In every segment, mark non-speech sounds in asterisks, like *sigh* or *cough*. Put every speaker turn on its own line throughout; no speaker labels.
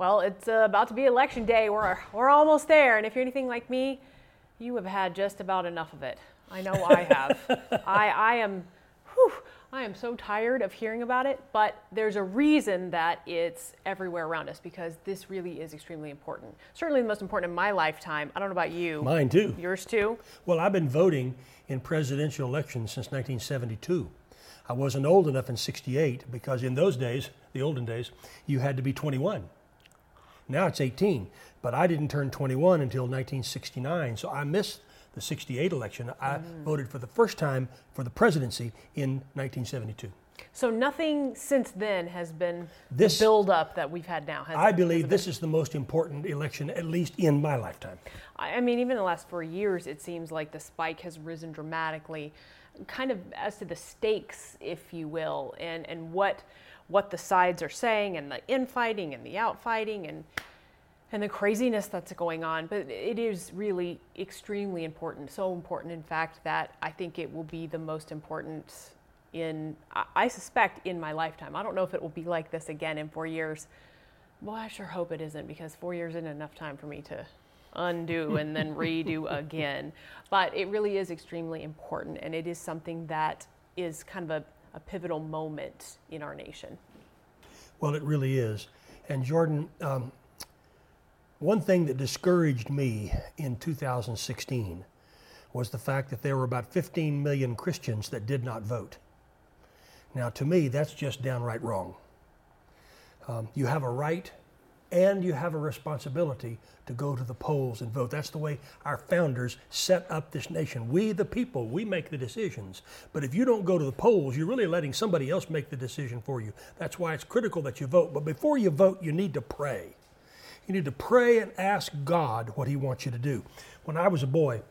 Well, it's uh, about to be election day. We're, we're almost there. And if you're anything like me, you have had just about enough of it. I know I have. *laughs* I, I am, whew, I am so tired of hearing about it, but there's a reason that it's everywhere around us because this really is extremely important. Certainly the most important in my lifetime. I don't know about you.
Mine too.
Yours too?
Well, I've been voting in presidential elections since 1972. I wasn't old enough in 68 because in those days, the olden days, you had to be 21. Now it's 18, but I didn't turn 21 until 1969, so I missed the 68 election. I
Mm.
voted for the first time for the presidency in 1972.
So nothing since then has been
This-
the build up that we've had now. Has
I believe this is the most important election, at least in my lifetime.
I I mean, even in the last four years, it seems like the spike has risen dramatically, kind of as to the stakes, if you will, and, and what what the sides are saying, and the infighting and the outfighting, and and the craziness that's going on. But it is really extremely important, so important, in fact, that I think it will be the most important in, I- suspect, in my lifetime. I don't know if it will be like this again in four years. Well, I sure hope it isn't because four years isn't enough time for me to undo and then *laughs* redo again. But it really is extremely important, and it is something that is kind of a, a pivotal moment in our nation.
Well, it really is. And Jordan, um, one thing that discouraged me in 2016 was the fact that there were about 15 million Christians that did not vote. Now, to me, that's just downright wrong. Um, you have a right and you have a responsibility to go to the polls and vote. That's the way our founders set up this nation. We, the people, we make the decisions. But if you don't go to the polls, you're really letting somebody else make the decision for you. That's why it's critical that you vote. But before you vote, you need to pray. You need to pray and ask God what He wants you to do. When I was a boy,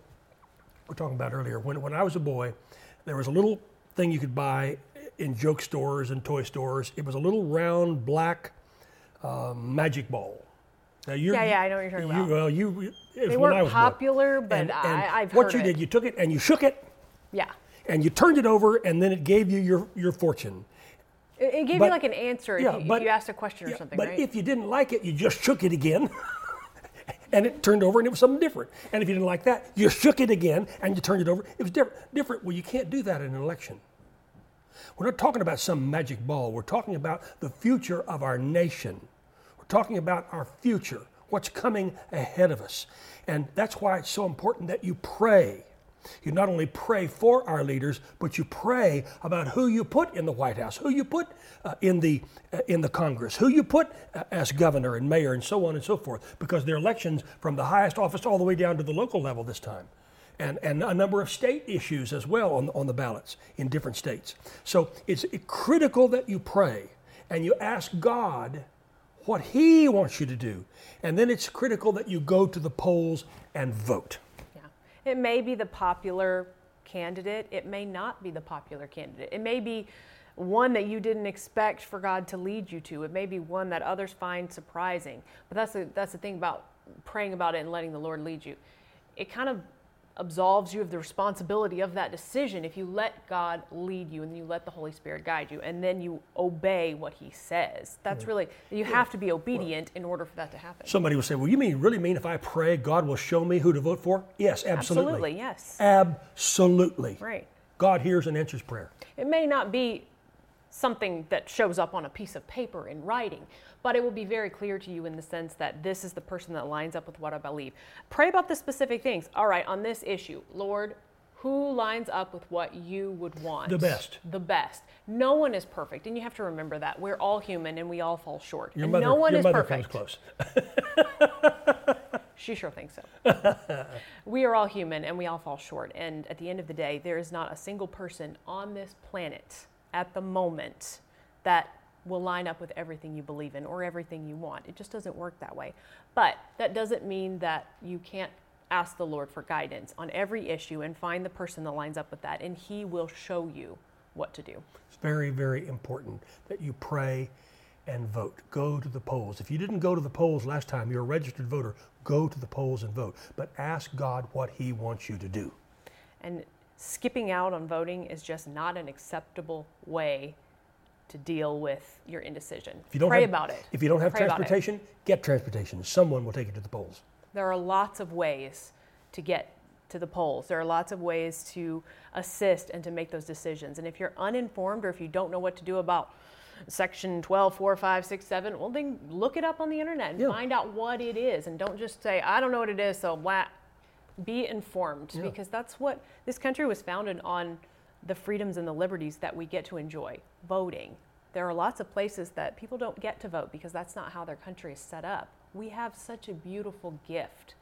we're talking about earlier, when, when I was a boy, there was a little thing you could buy in joke stores and toy stores. It was a little round black um, magic ball. Now you're,
Yeah, yeah, I know what you're talking
you,
about.
Well, you, it was
They weren't
was born.
popular, but
And- and
I, I've
what you
it.
did, you took it and you shook it
yeah,
and you turned it over, and then it gave you your, your fortune.
it, it gave
But-
you like an answer if,
yeah,
you, if
but-
you asked a question or
Yeah,
something,
but
right?
if you didn't like it, you just shook it again. *laughs* and it turned over and it was something different. And if you didn't like that, you shook it again and you turned it over. It was different. Different. Well, you can't do that in an election. We're not talking about some magic ball. We're talking about the future of our nation. We're talking about our future, what's coming ahead of us. And that's why it's so important that you pray. You not only pray for our leaders, but you pray about who you put in the White House, who you put uh, in the uh, in the Congress, who you put uh, as governor and mayor, and so on and so forth. Because they're elections from the highest office all the way down to the local level this time and, and a number of state issues as well on, on the ballots in different states. So it's critical that you pray and you ask God what He wants you to do. And then it's critical that you go to the polls and vote.
Yeah. It may be the popular candidate, it may not be the popular candidate. It may be one that you didn't expect for God to lead you to. It may be one that others find surprising. But that's the, that's the thing about praying about it and letting the Lord lead you. It kind of absolves you of the responsibility of that decision if you let God lead you and you let the Holy Spirit guide you and then you obey what he says. That's really you have to be obedient in order for that to happen.
Somebody will say, Well, you mean really mean if I pray, God will show me who to vote for? Yes, absolutely.
Absolutely, yes.
Absolutely.
Right.
God hears and answers prayer.
It may not be something that shows up on a piece of paper in writing, but it will be very clear to you in the sense that this is the person that lines up with what I believe. Pray about the specific things. All right, on this issue, Lord, who lines up with what you would want?
The best.
The best. No one is perfect, and you have to remember that. We're all human and we all fall short.
Your
and
mother,
no one
your
is
mother
perfect.
comes close. *laughs*
She sure thinks so. *laughs* we are all human and we all fall short. And at the end of the day, there is not a single person on this planet at the moment that will line up with everything you believe in or everything you want. It just doesn't work that way. But that doesn't mean that you can't ask the Lord for guidance on every issue and find the person that lines up with that, and He will show you what to do.
It's very, very important that you pray and vote. Go to the polls. If you didn't go to the polls last time, you're a registered voter, go to the polls and vote. But ask God what He wants you to do.
And skipping out on voting is just not an acceptable way to deal with your indecision.
If you don't
Pray
have,
about it.
If you don't have
Pray
transportation, get transportation. Someone will take you to the polls.
There are lots of ways to get to the polls. There are lots of ways to assist and to make those decisions. And if you're uninformed or if you don't know what to do about section 12, 4, 5, 6, 7, well, then look it up on the internet and
Yeah.
find out what it is. And don't just say, I don't know what it is, so blah. Be informed
Yeah.
because that's what this country was founded on the freedoms and the liberties that we get to enjoy. Voting. There are lots of places that people don't get to vote because that's not how their country is set up. We have such a beautiful gift.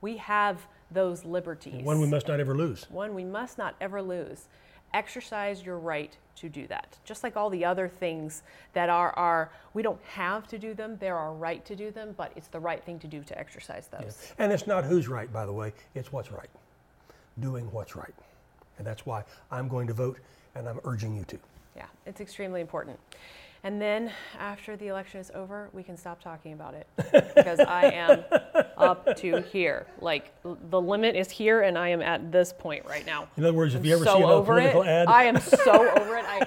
We have those liberties.
One we must not ever lose.
One we must not ever lose. Exercise your right to do that. Just like all the other things that are, are we don't have to do them, they're our right to do them, but it's the right thing to do to exercise those.
And it's not who's right, by the way, it's what's right. Doing what's right. And that's why I'm going to vote and I'm urging you to.
Yeah, it's extremely important. And then after the election is over, we can stop talking about it *laughs* because I am up to here. Like the limit is here, and I am at this point right now.
In other words, if
I'm
you ever
so
see
over
political
it.
ad,
I am so over it. I,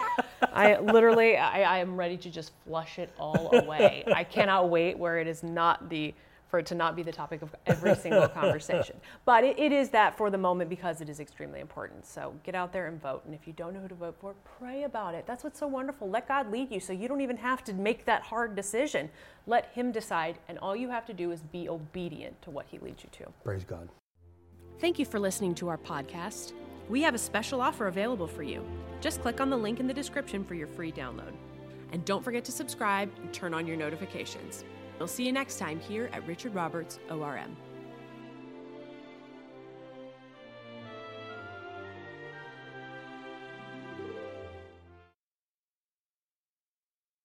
I literally, I, I am ready to just flush it all away. I cannot wait where it is not the for it to not be the topic of every single *laughs* conversation. But it, it is that for the moment because it is extremely important. So get out there and vote. And if you don't know who to vote for, pray about it. That's what's so wonderful. Let God lead you so you don't even have to make that hard decision. Let Him decide, and all you have to do is be obedient to what He leads you to.
praise God.
Thank you for listening to our podcast. We have a special offer available for you. Just click on the link in the description for your free download. And don't forget to subscribe and turn on your notifications. We'll see you next time here at Richard Roberts ORM.